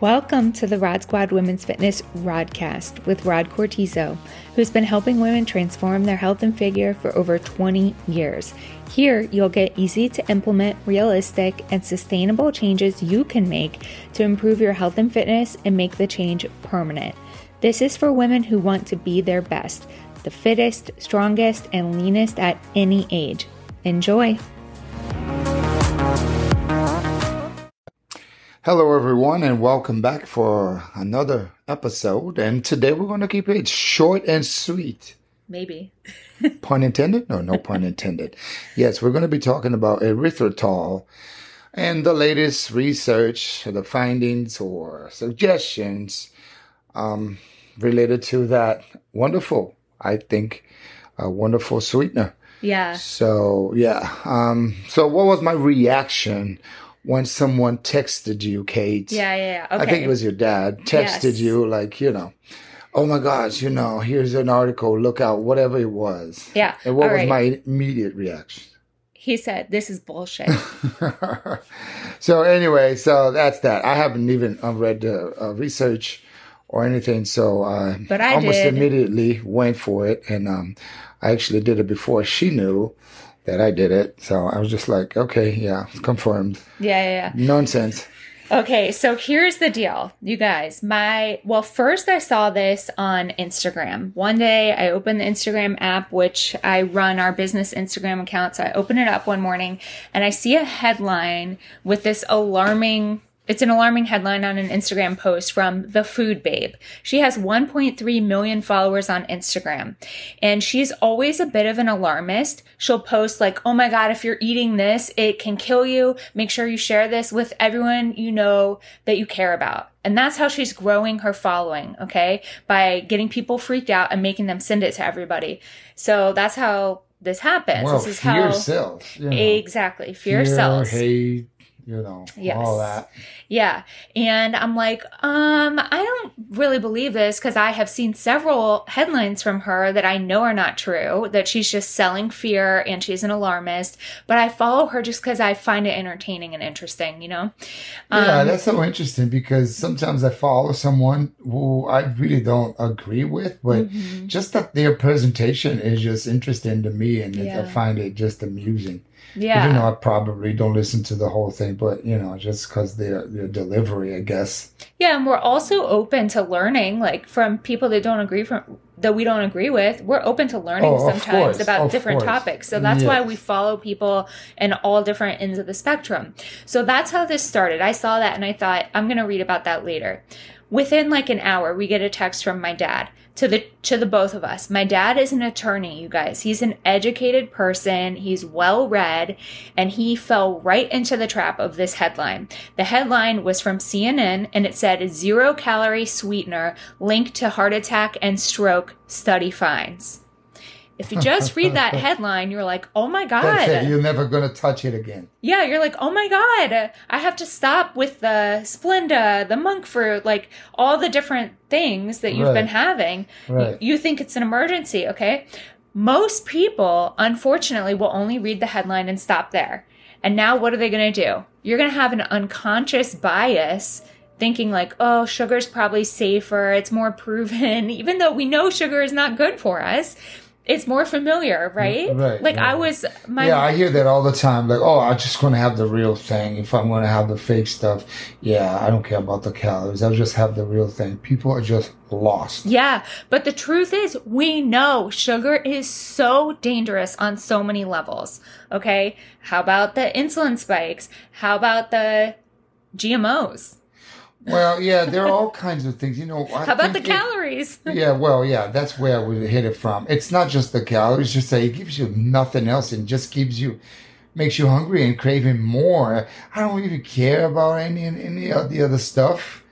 Welcome to the Rod Squad Women's Fitness Rodcast with Rod Cortizo, who's been helping women transform their health and figure for over 20 years. Here, you'll get easy to implement, realistic, and sustainable changes you can make to improve your health and fitness and make the change permanent. This is for women who want to be their best, the fittest, strongest, and leanest at any age. Enjoy! Hello, everyone, and welcome back for another episode. And today we're going to keep it short and sweet. Maybe. pun intended? No, no pun intended. Yes, we're going to be talking about erythritol and the latest research, the findings or suggestions um, related to that wonderful, I think, a wonderful sweetener. Yeah. So, yeah. Um, so, what was my reaction? When someone texted you, Kate. Yeah, yeah, yeah. Okay. I think it was your dad texted Yes. you, like, you know, oh my gosh, you know, here's an article, look out, whatever it was. Yeah. And what All was right. my immediate reaction? He said, This is bullshit. so anyway, so that's that. I haven't even uh, read the uh, research or anything, so I But I almost did. immediately went for it, and um, I actually did it before she knew that I did it. So I was just like, okay, yeah, confirmed. yeah, yeah, yeah. Nonsense. Okay, so here's the deal, you guys. My well, first I saw this on Instagram. One day I opened the Instagram app, which I run our business Instagram account. So I open it up one morning and I see a headline with this alarming it's an alarming headline on an Instagram post from the Food Babe. She has 1.3 million followers on Instagram, and she's always a bit of an alarmist. She'll post like, "Oh my god, if you're eating this, it can kill you. Make sure you share this with everyone you know that you care about." And that's how she's growing her following, okay? By getting people freaked out and making them send it to everybody. So that's how this happens. Well, this is fear how sells. You know. exactly fear, sells. hate, you know, Yes. all that. Yeah. And I'm like, um, I don't really believe this because I have seen several headlines from her that I know are not true, that she's just selling fear and she's an alarmist. But I follow her just because I find it entertaining and interesting, you know? yeah, Um, that's so interesting because sometimes I follow someone who I really don't agree with, but mhm. just that their presentation is just interesting to me, and it, I find it just amusing. Yeah. Even though I probably don't listen to the whole thing, but you know, just because their their delivery, I guess. Yeah, and we're also open to learning, like from people that don't agree from that we don't agree with. We're open to learning Oh, sometimes about of different course. topics. So that's why we follow people in all different ends of the spectrum. So that's how this started. I saw that and I thought I'm going to read about that later. Within like an hour, we get a text from my dad to the to the both of us. My dad is an attorney, you guys. He's an educated person, he's well read, and he fell right into the trap of this headline. The headline was from CNN and it said zero calorie sweetener linked to heart attack and stroke study finds. If you just read that headline, you're like, "Oh my god." You're never gonna touch it again. Yeah, you're like, "Oh my god. I have to stop with the Splenda, the monk fruit, like all the different things that you've Right. been having." Right. You think it's an emergency, okay? Most people, unfortunately, will only read the headline and stop there. And now what are they going to do? You're going to have an unconscious bias thinking like, "Oh, sugar's probably safer, it's more proven," even though we know sugar is not good for us. It's more familiar, right? Right, Like I was my yeah, I hear that all the time. Like, oh, I'm just wanna have the real thing. If I'm going to have the fake stuff, yeah, I don't care about the calories. I'll just have the real thing. People are just lost. Yeah, but the truth is, we know sugar is so dangerous on so many levels. Okay, how about the insulin spikes? How about the GMOs? Well, yeah, there are all kinds of things. You know, I How about the it- calories? yeah, well, yeah, that's where we hit it from. It's not just the calories; just that it gives you nothing else, and just gives you, makes you hungry and craving more. I don't even care about any any of the other stuff,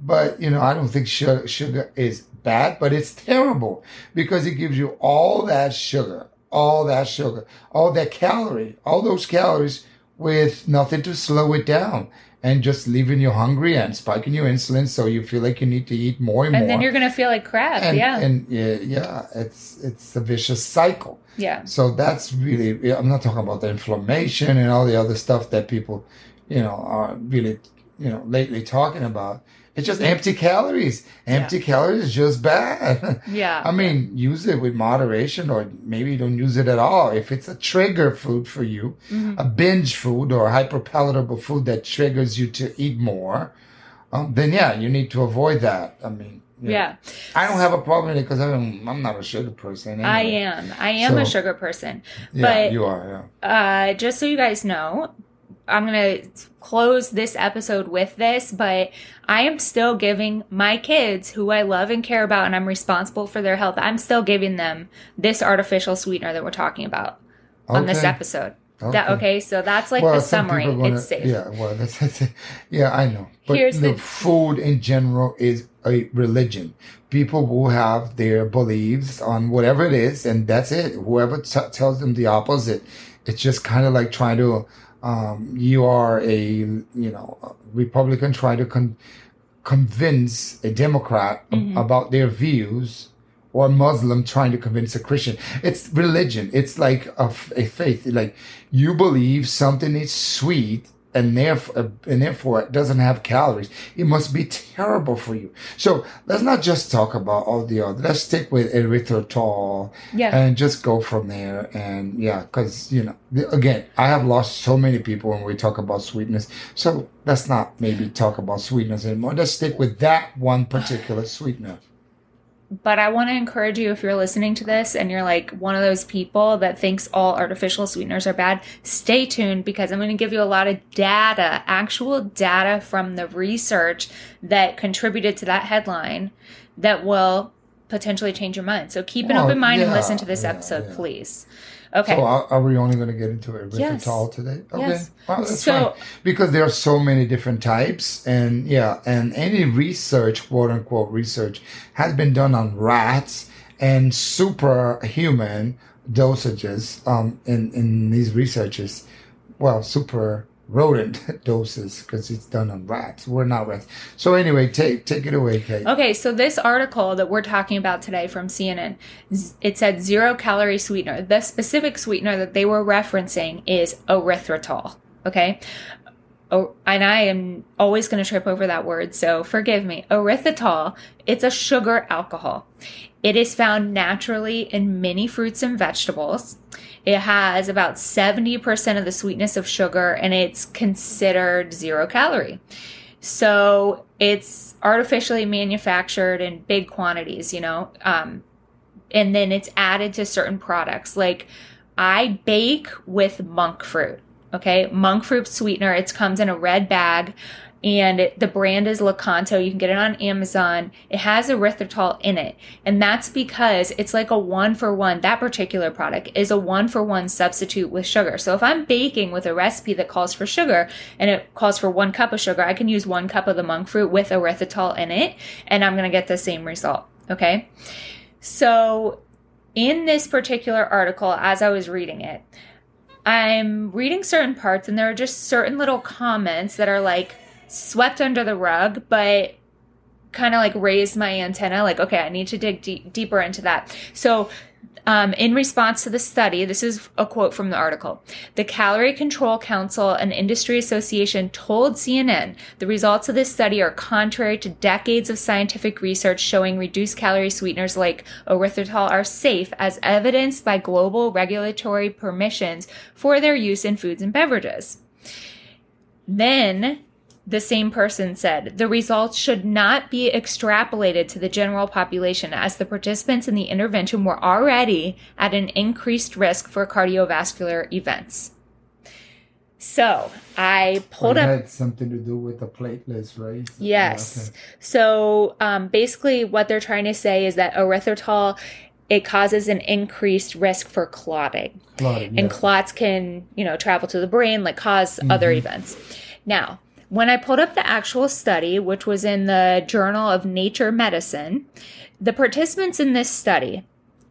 but you know, I don't think sugar, sugar is bad, but it's terrible because it gives you all that sugar, all that sugar, all that calorie, all those calories with nothing to slow it down. And just leaving you hungry and spiking your insulin, so you feel like you need to eat more and, more And then you're gonna feel like crap. and, yeah, and yeah, yeah, it's it's a vicious cycle. yeah, So that's really I'm not talking about the inflammation and all the other stuff that people, you know, are really you know lately talking about. It's just empty calories. Empty calories is just bad. Yeah. I mean, use it with moderation or maybe don't use it at all. If it's a trigger food for you, Mm-hmm. a binge food or hyperpalatable food that triggers you to eat more, um, then yeah, you need to avoid that. I mean, yeah. I don't have a problem with it because I'm, I'm not a sugar person. I am. I am a sugar person. Yeah, but you are. Yeah. uh, just so you guys know, I'm going to close this episode with this, but I am still giving my kids, who I love and care about, and I'm responsible for their health, I'm still giving them this artificial sweetener that we're talking about on this Okay. episode. That, Okay. okay, so that's like the summary. gonna- it's safe. Yeah, well, that's, that's yeah, I know. But Here's the the- food in general is a religion. People will have their beliefs on whatever it is, and that's it. Whoever t- tells them the opposite, it's just kind of like trying to. Um, you are a you know a Republican trying to con- convince a Democrat Mm-hmm. about their views or a Muslim trying to convince a Christian. It's religion. It's like a, f- a faith. Like you believe something is sweet and therefore, uh, and therefore it doesn't have calories. It must be terrible for you. So let's not just talk about all the other. Let's stick with erythritol Yeah. and just go from there. And yeah, cause you know, again, I have lost so many people when we talk about sweetness. So let's not maybe talk about sweetness anymore. Let's stick with that one particular sweetener. But I want to encourage you if you're listening to this and you're like one of those people that thinks all artificial sweeteners are bad, stay tuned because I'm going to give you a lot of data, actual data from the research that contributed to that headline that will potentially change your mind. So keep an Well, open mind and listen to this yeah, episode, yeah. please. Okay. So are, are we only going to get into it erythritol Yes. today? Okay. Yes. Well, that's So- fine. Because there are so many different types and yeah, and any research, quote unquote research, has been done on rats and superhuman dosages um, in, in these researches. Well, super rodent doses because it's done on rats. We're not rats. So anyway, take take it away, Kate. Okay, so this article that we're talking about today from CNN, it said zero calorie sweetener. The specific sweetener that they were referencing is erythritol. Okay. Oh, and I am always going to trip over that word, so forgive me. Erythritol, it's a sugar alcohol. It is found naturally in many fruits and vegetables. It has about 70% of the sweetness of sugar and it's considered zero calorie. So it's artificially manufactured in big quantities, you know, um, and then it's added to certain products. Like I bake with monk fruit. Okay, monk fruit sweetener. It comes in a red bag, and the brand is Lakanto. You can get it on Amazon. It has erythritol in it, and that's because it's like a one for one. That particular product is a one for one substitute with sugar. So if I'm baking with a recipe that calls for sugar and it calls for one cup of sugar, I can use one cup of the monk fruit with erythritol in it, and I'm to get the same result. Okay, so in this particular article, as I was reading it, I'm reading certain parts and there are just certain little comments that are like swept under the rug, but kind of like raised my antenna. Like, okay, I need to dig deep, deeper into that. So, um, in response to the study, this is a quote from the article. The Calorie Control Council and Industry Association told CNN the results of this study are contrary to decades of scientific research showing reduced calorie sweeteners like erythritol are safe as evidenced by global regulatory permissions for their use in foods and beverages. Then the same person said the results should not be extrapolated to the general population as the participants in the intervention were already at an increased risk for cardiovascular events. So I pulled up. had something to do with the platelets, right? Yes. Okay. So um, basically, what they're trying to say is that erythritol it causes an increased risk for clotting Clotting, and yeah. clots can you know travel to the brain like because other events now when i pulled up the actual study which was in the journal of nature medicine the participants in this study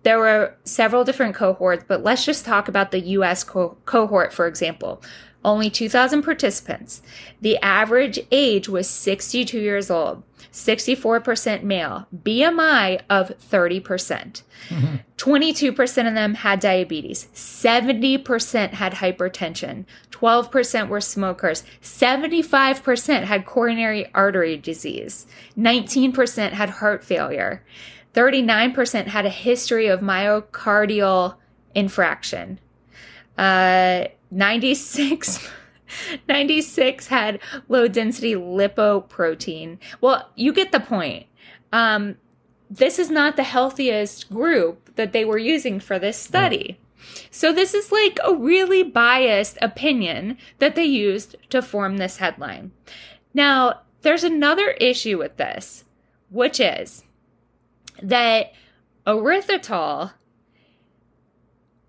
there were several different cohorts, but let's just talk about the US co- cohort, for example. Only 2,000 participants. The average age was 62 years old, 64% male, BMI of 30%. percent. 22% of them had diabetes, 70% had hypertension, 12% were smokers, 75% had coronary artery disease, 19% had heart failure, 39% had a history of myocardial infraction. Uh, 96 96 had low density lipoprotein. Well, you get the point. Um, this is not the healthiest group that they were using for this study. So this is like a really biased opinion that they used to form this headline. Now, there's another issue with this, which is that erythritol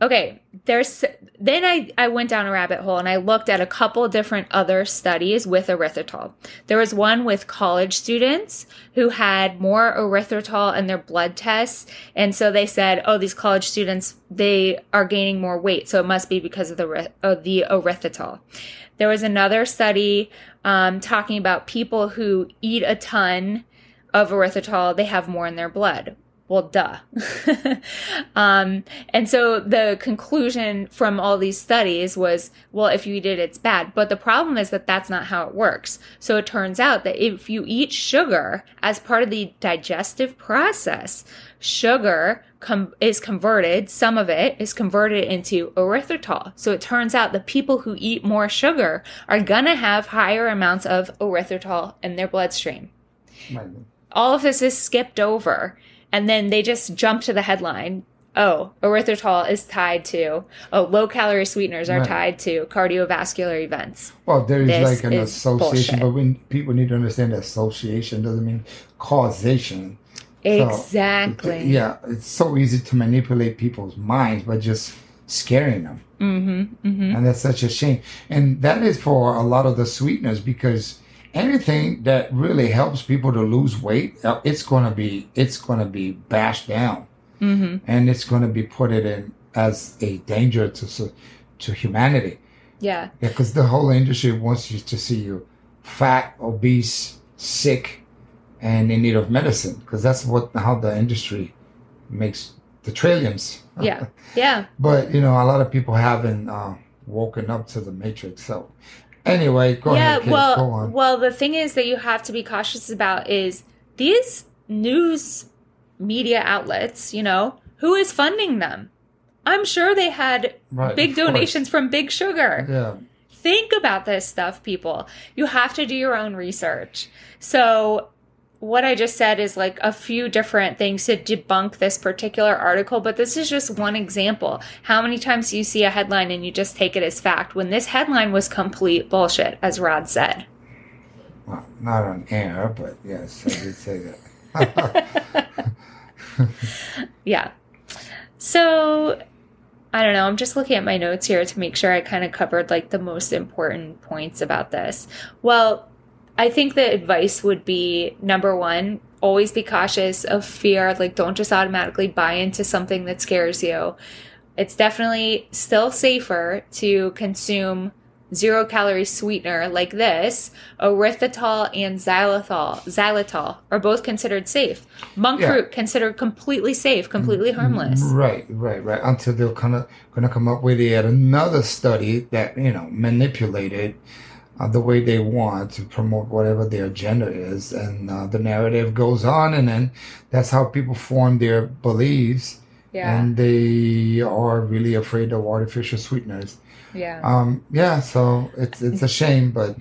okay there's then I, I went down a rabbit hole and i looked at a couple different other studies with erythritol. There was one with college students who had more erythritol in their blood tests. And so they said oh these college students they are gaining more weight. So it must be because of the of the erythritol. There was another study um, talking about people who eat a ton of erythritol they have more in their blood well, duh. um, and so the conclusion from all these studies was, well, if you eat it, it's bad. But the problem is that that's not how it works. So it turns out that if you eat sugar as part of the digestive process, sugar com- is converted, some of it is converted into erythritol. So it turns out the people who eat more sugar are gonna have higher amounts of erythritol in their bloodstream. All of this is skipped over and then they just jump to the headline. Oh, erythritol is tied to, oh, low calorie sweeteners are right. tied to cardiovascular events. Well, there is this like an association, bullshit. but when people need to understand association doesn't mean causation. Exactly. So, yeah, it's so easy to manipulate people's minds by just scaring them. Mm-hmm, mm-hmm. And that's such a shame. And that is for a lot of the sweeteners because anything that really helps people to lose weight, it's going to be it's going to be bashed down, mm-hmm. and it's going to be put it in as a danger to to humanity. Yeah, yeah, because the whole industry wants you to see you fat, obese, sick, and in need of medicine, because that's what how the industry makes the trillions. Yeah, yeah. but you know, a lot of people haven't uh, woken up to the matrix, so Anyway, go yeah, ahead. Yeah, well, well, the thing is that you have to be cautious about is these news media outlets. You know, who is funding them? I'm sure they had right, big donations course. from Big Sugar. Yeah. Think about this stuff, people. You have to do your own research. So what I just said is like a few different things to debunk this particular article, but this is just one example. How many times do you see a headline and you just take it as fact when this headline was complete bullshit, as Rod said? Well, not on air, but yes, I did say that. yeah. So I don't know. I'm just looking at my notes here to make sure I kind of covered like the most important points about this. Well, I think the advice would be number one, always be cautious of fear. Like, don't just automatically buy into something that scares you. It's definitely still safer to consume zero calorie sweetener like this. Erythritol and xylitol, xylitol are both considered safe. Monk yeah. fruit considered completely safe, completely mm-hmm. harmless. Right, right, right. Until they're kind of going to come up with yet another study that you know manipulated uh, the way they want to promote whatever their agenda is. And uh, the narrative goes on, and then that's how people form their beliefs. Yeah. And they are really afraid of artificial sweeteners. Yeah. Um, yeah, so it's it's a shame, but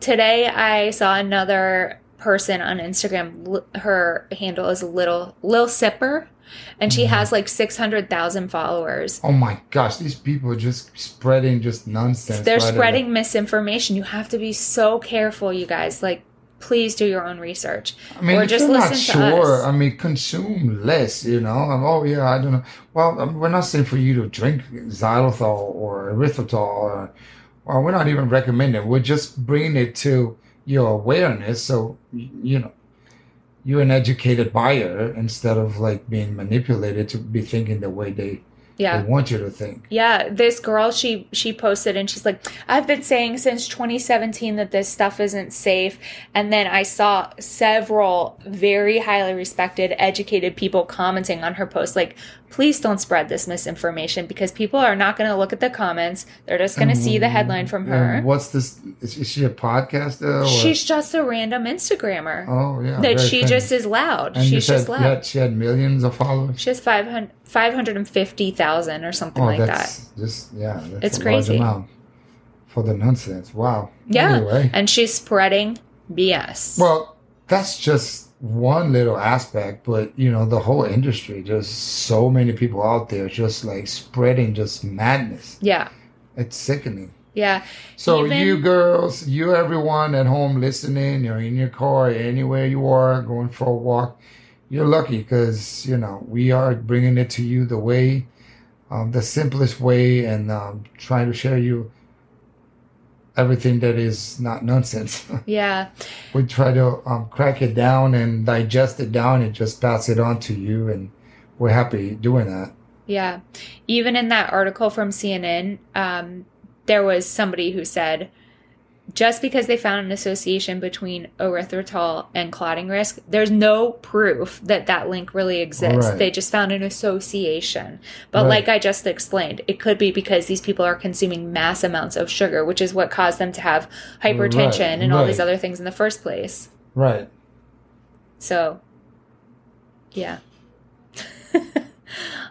today I saw another person on Instagram. Her handle is little Lil Sipper, and she has like 600,000 followers. Oh my gosh, these people are just spreading just nonsense. They're right spreading misinformation. You have to be so careful, you guys. Like, please do your own research. I mean, or just listen sure, I mean, consume less, you know. I'm, oh, yeah, I don't know. Well, I mean, we're not saying for you to drink xylitol or erythritol or, or we're not even recommending. We're just bringing it to your awareness so, you know, you're an educated buyer instead of like being manipulated to be thinking the way they Yeah. they want you to think. Yeah, this girl she she posted and she's like, "I've been saying since 2017 that this stuff isn't safe." And then I saw several very highly respected educated people commenting on her post like, "Please don't spread this misinformation because people are not going to look at the comments. They're just going to see the headline from her." And what's this? Is, she a podcaster? Or? She's just a random Instagrammer. oh yeah, that she famous. just is loud. And She's just said loud. she had millions of followers. She has 500 550,000 or something Oh, like that. that's just yeah, that's It's crazy. for the nonsense. Wow. Yeah. Anyway, And she's spreading BS. well, that's just one little aspect, but you know, the whole industry. There's so many people out there just like spreading just madness. yeah. It's sickening. Yeah. So Even- you girls, you everyone at home listening, you're in your car, anywhere you are, going for a walk, you're lucky because you know we are bringing it to you the way, um, the simplest way, and um, trying to share you everything that is not nonsense. Yeah. we try to um, crack it down and digest it down and just pass it on to you, and we're happy doing that. Yeah. Even in that article from CNN, um, there was somebody who said just because they found an association between erythritol and clotting risk, there's no proof that that link really exists. Right. They just found an association. But Right. like I just explained, it could be because these people are consuming mass amounts of sugar, which is what caused them to have hypertension Right, and all these other things in the first place. Right. So, yeah.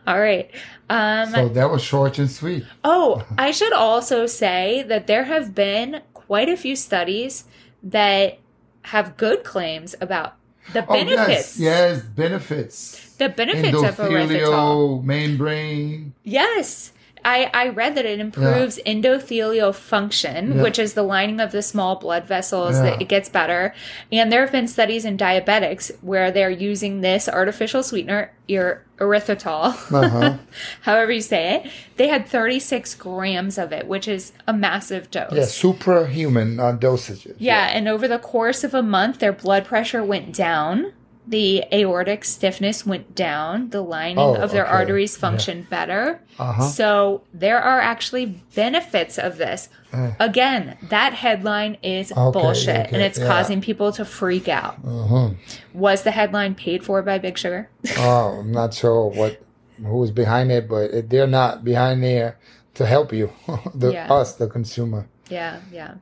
All right. Um, So that was short and sweet. oh, I should also say that there have been quite a few studies that have good claims about the Oh benefits. yes, yes, benefits. The benefits of erythritol. Brain. Yes. I, I read that it improves endothelial function, Yeah. which is the lining of the small blood vessels, Yeah. that it gets better. And there have been studies in diabetics where they're using this artificial sweetener, your erythritol, Uh-huh. however you say it. They had 36 grams of it, which is a massive dose. Yeah, superhuman uh, dosages. Yeah, and over the course of a month, their blood pressure went down. The aortic stiffness went down. The lining Oh, of their okay. arteries functioned better. Uh-huh. So there are actually benefits of this. Uh. Again, that headline is Okay, bullshit okay, and it's yeah. causing people to freak out. Uh-huh. Was the headline paid for by Big Sugar? Oh, I'm not sure what who's behind it, but they're not behind there to help you, the Yeah. us, the consumer. Yeah, yeah.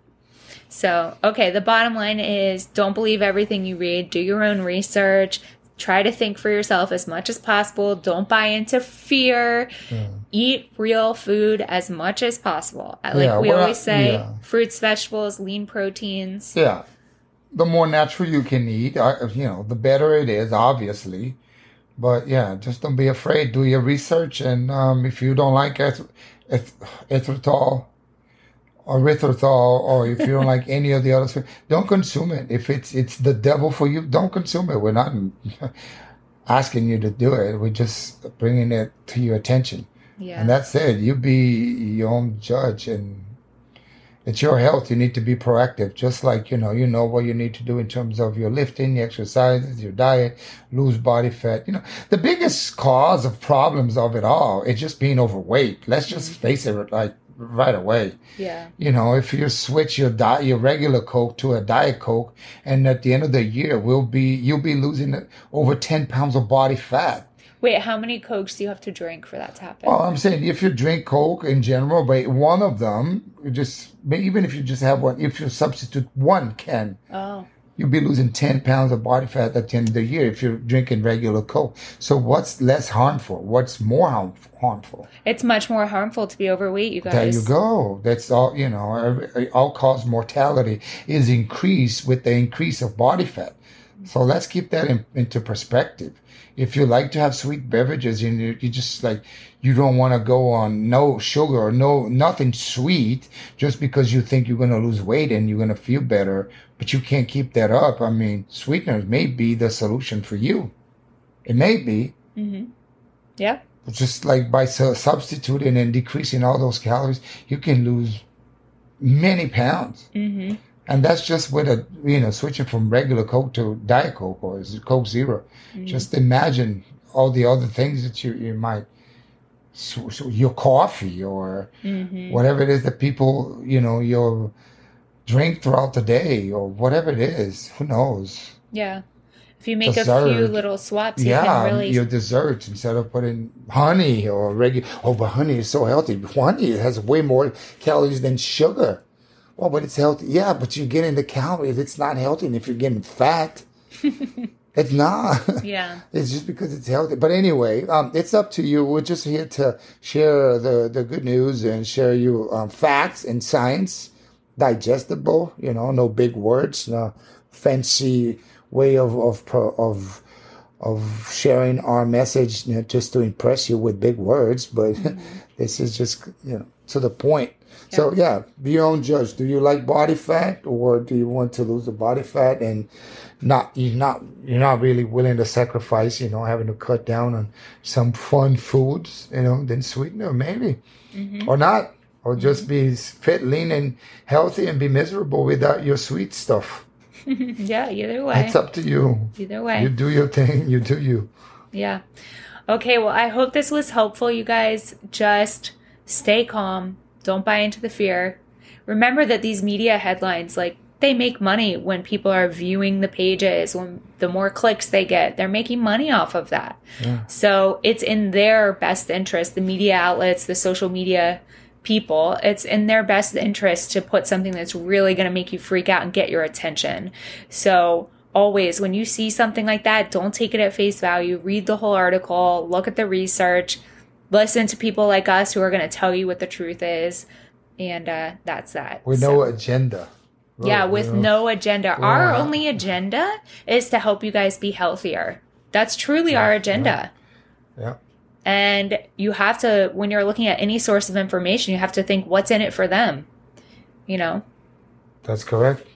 So, okay, the bottom line is don't believe everything you read, do your own research, try to think for yourself as much as possible, don't buy into fear, eat real food as much as possible. Like Yeah, we well, always say, yeah. fruits, vegetables, lean proteins. Yeah, the more natural you can eat, you know, the better it is, obviously. But yeah, just don't be afraid. Do your research, and um, if you don't like eth- eth- erythritol, or erythritol, or if you don't like any of the other others, don't consume it. If it's it's the devil for you, don't consume it. We're not asking you to do it. We're just bringing it to your attention, Yeah. and that's it. You be your own judge, and it's your health. You need to be proactive, just like you know, you know what you need to do in terms of your lifting, your exercises, your diet, lose body fat. You know, the biggest cause of problems of it all is just being overweight. Let's just mm-hmm. face it, like right away. yeah. You know, if you switch your diet, your regular Coke to a Diet Coke, and at the end of the year, we'll be you'll be losing over ten pounds of body fat. Wait, how many Cokes do you have to drink for that to happen? Well, I'm saying if you drink Coke in general, but one of them, you just even if you just have one, if you substitute one can, oh, you'll be losing 10 pounds of body fat at the end of the year if you're drinking regular Coke. So what's less harmful? What's more harmful? it's much more harmful to be overweight, you guys. There you go. That's all, you know, all cause mortality is increased with the increase of body fat. So let's keep that in, into perspective. If you like to have sweet beverages and you, you just like, you don't want to go on no sugar or no, nothing sweet just because you think you're going to lose weight and you're going to feel better, but you can't keep that up. I mean, sweeteners may be the solution for you. It may be Mm-hmm. Yeah. just like by su- substituting and decreasing all those calories, you can lose many pounds. Mm-hmm. And that's just with a you know switching from regular Coke to Diet Coke or Coke 0 Just imagine all the other things that you you might so, so your coffee or Mhm. whatever it is that people you know your drink throughout the day or whatever it is. Who knows? Yeah. If you make a few little swaps, you yeah, can really. your desserts instead of putting honey or regular. Oh, but honey is so healthy. Honey has way more calories than sugar. Well, but it's healthy. Yeah, but you're getting the calories. It's not healthy. And if you're getting fat, it's not. yeah. It's just because it's healthy. But anyway, um, it's up to you. We're just here to share the, the good news and share you um, facts and science, digestible. You know, no big words, no fancy way of of pro- of of sharing our message you know, just to impress you with big words. But this is just you know to the point. So yeah, be your own judge. Do you like body fat, or do you want to lose the body fat and not you're not you're not really willing to sacrifice, you know, having to cut down on some fun foods, you know, then sweetener maybe, mm-hmm. or not, or just be fit, lean, and healthy, and be miserable without your sweet stuff. Yeah. Either way. It's up to you. Either way. You do your thing. You do you. Yeah. Okay, well, I hope this was helpful, you guys. Just stay calm. Don't buy into the fear. Remember that these media headlines, like, they make money when people are viewing the pages. When the more clicks they get, they're making money off of that. So it's in their best interest, the media outlets, the social media people, it's in their best interest to put something that's really going to make you freak out and get your attention. So always, when you see something like that, don't take it at face value. Read the whole article, look at the research, listen to people like us who are going to tell you what the truth is. And uh, that's that. With So- no agenda. yeah, with you know? no agenda. Our only agenda is to help you guys be healthier. That's truly our agenda. Yeah. And you have to, when you're looking at any source of information, you have to think what's in it for them. You know? That's correct.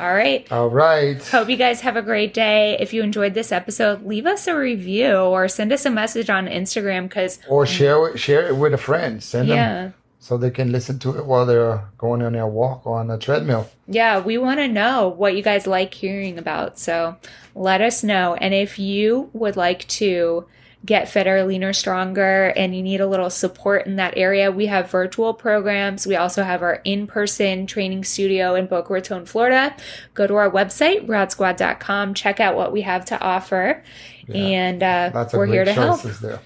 All right. All right. Hope you guys have a great day. If you enjoyed this episode, leave us a review or send us a message on Instagram because, Or share it, share it with a friend. Send them yeah, so they can listen to it while they're going on their walk or on a treadmill. yeah, we want to know what you guys like hearing about. So let us know. And if you would like to get fitter, leaner, stronger, and you need a little support in that area, we have virtual programs. We also have our in person training studio in Boca Raton, Florida. Go to our website, rodsquad.com, check out what we have to offer. And uh, we're here to help. there.